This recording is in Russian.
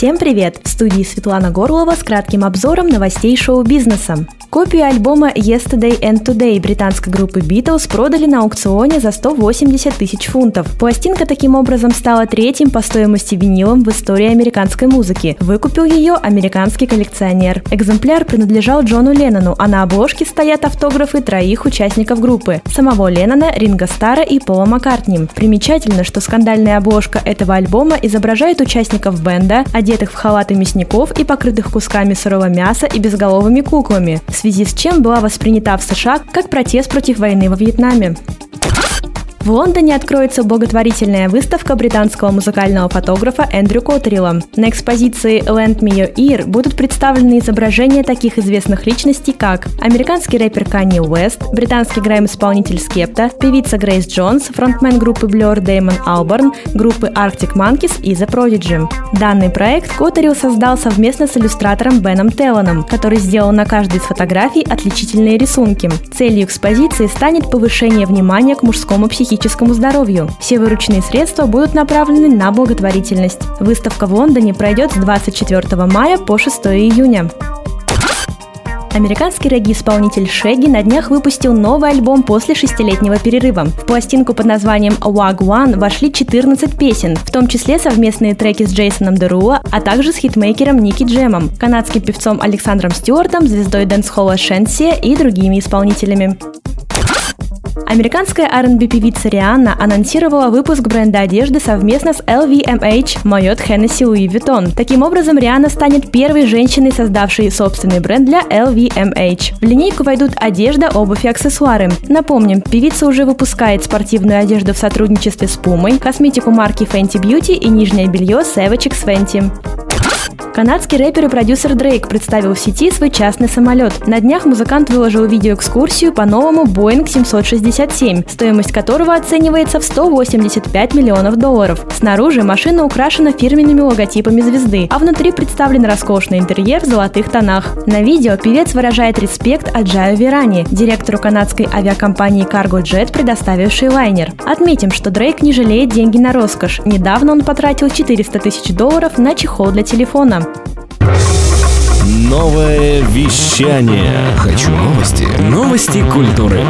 Всем привет! В студии Светлана Горлова с кратким обзором новостей шоу-бизнеса. Копию альбома Yesterday and Today британской группы Beatles продали на аукционе за 180 тысяч фунтов. Пластинка таким образом стала третьим по стоимости винилом в истории американской музыки. Выкупил ее американский коллекционер. Экземпляр принадлежал Джону Леннону, а на обложке стоят автографы троих участников группы – самого Леннона, Ринга Стара и Пола Маккартни. Примечательно, что скандальная обложка этого альбома изображает участников бенда, одетых в халаты мясников и покрытых кусками сырого мяса и безголовыми куклами в связи с чем была воспринята в США как протест против войны во Вьетнаме. В Лондоне откроется благотворительная выставка британского музыкального фотографа Эндрю Коттерилла. На экспозиции Lend Me Your Ear будут представлены изображения таких известных личностей, как американский рэпер Канни Уэст, британский грэм-исполнитель Скепта, певица Грейс Джонс, фронтмен группы Blur Дэймон Алборн, группы Arctic Monkeys и The Prodigy. Данный проект Коттерилл создал совместно с иллюстратором Беном Телланом, который сделал на каждой из фотографий отличительные рисунки. Целью экспозиции станет повышение внимания к мужскому психическому психическому здоровью. Все вырученные средства будут направлены на благотворительность. Выставка в Лондоне пройдет с 24 мая по 6 июня. Американский регги-исполнитель Шегги на днях выпустил новый альбом после шестилетнего перерыва. В пластинку под названием Wah Gwaan вошли 14 песен, в том числе совместные треки с Джейсоном Деруло, а также с хитмейкером Ники Джемом, канадским певцом Александром Стюартом, звездой дэнс-холла Шенси и другими исполнителями. Американская R&B певица Рианна анонсировала выпуск бренда одежды совместно с LVMH Moyot Hennessy Louis Vuitton. Таким образом, Рианна станет первой женщиной, создавшей собственный бренд для LVMH. В линейку войдут одежда, обувь и аксессуары. Напомним, певица уже выпускает спортивную одежду в сотрудничестве с Puma, косметику марки Fenty Beauty и нижнее белье Savage X Fenty. Канадский рэпер и продюсер Дрейк представил в сети свой частный самолет. На днях музыкант выложил видеоэкскурсию по новому Boeing 767, стоимость которого оценивается в 185 миллионов долларов. Снаружи машина украшена фирменными логотипами звезды, а внутри представлен роскошный интерьер в золотых тонах. На видео певец выражает респект Аджаю Верани, директору канадской авиакомпании Cargo Jet, предоставившей лайнер. Отметим, что Дрейк не жалеет деньги на роскошь. Недавно он потратил 400 тысяч долларов на чехол для телефона. Новое вещание. Хочу новости. Новости культуры.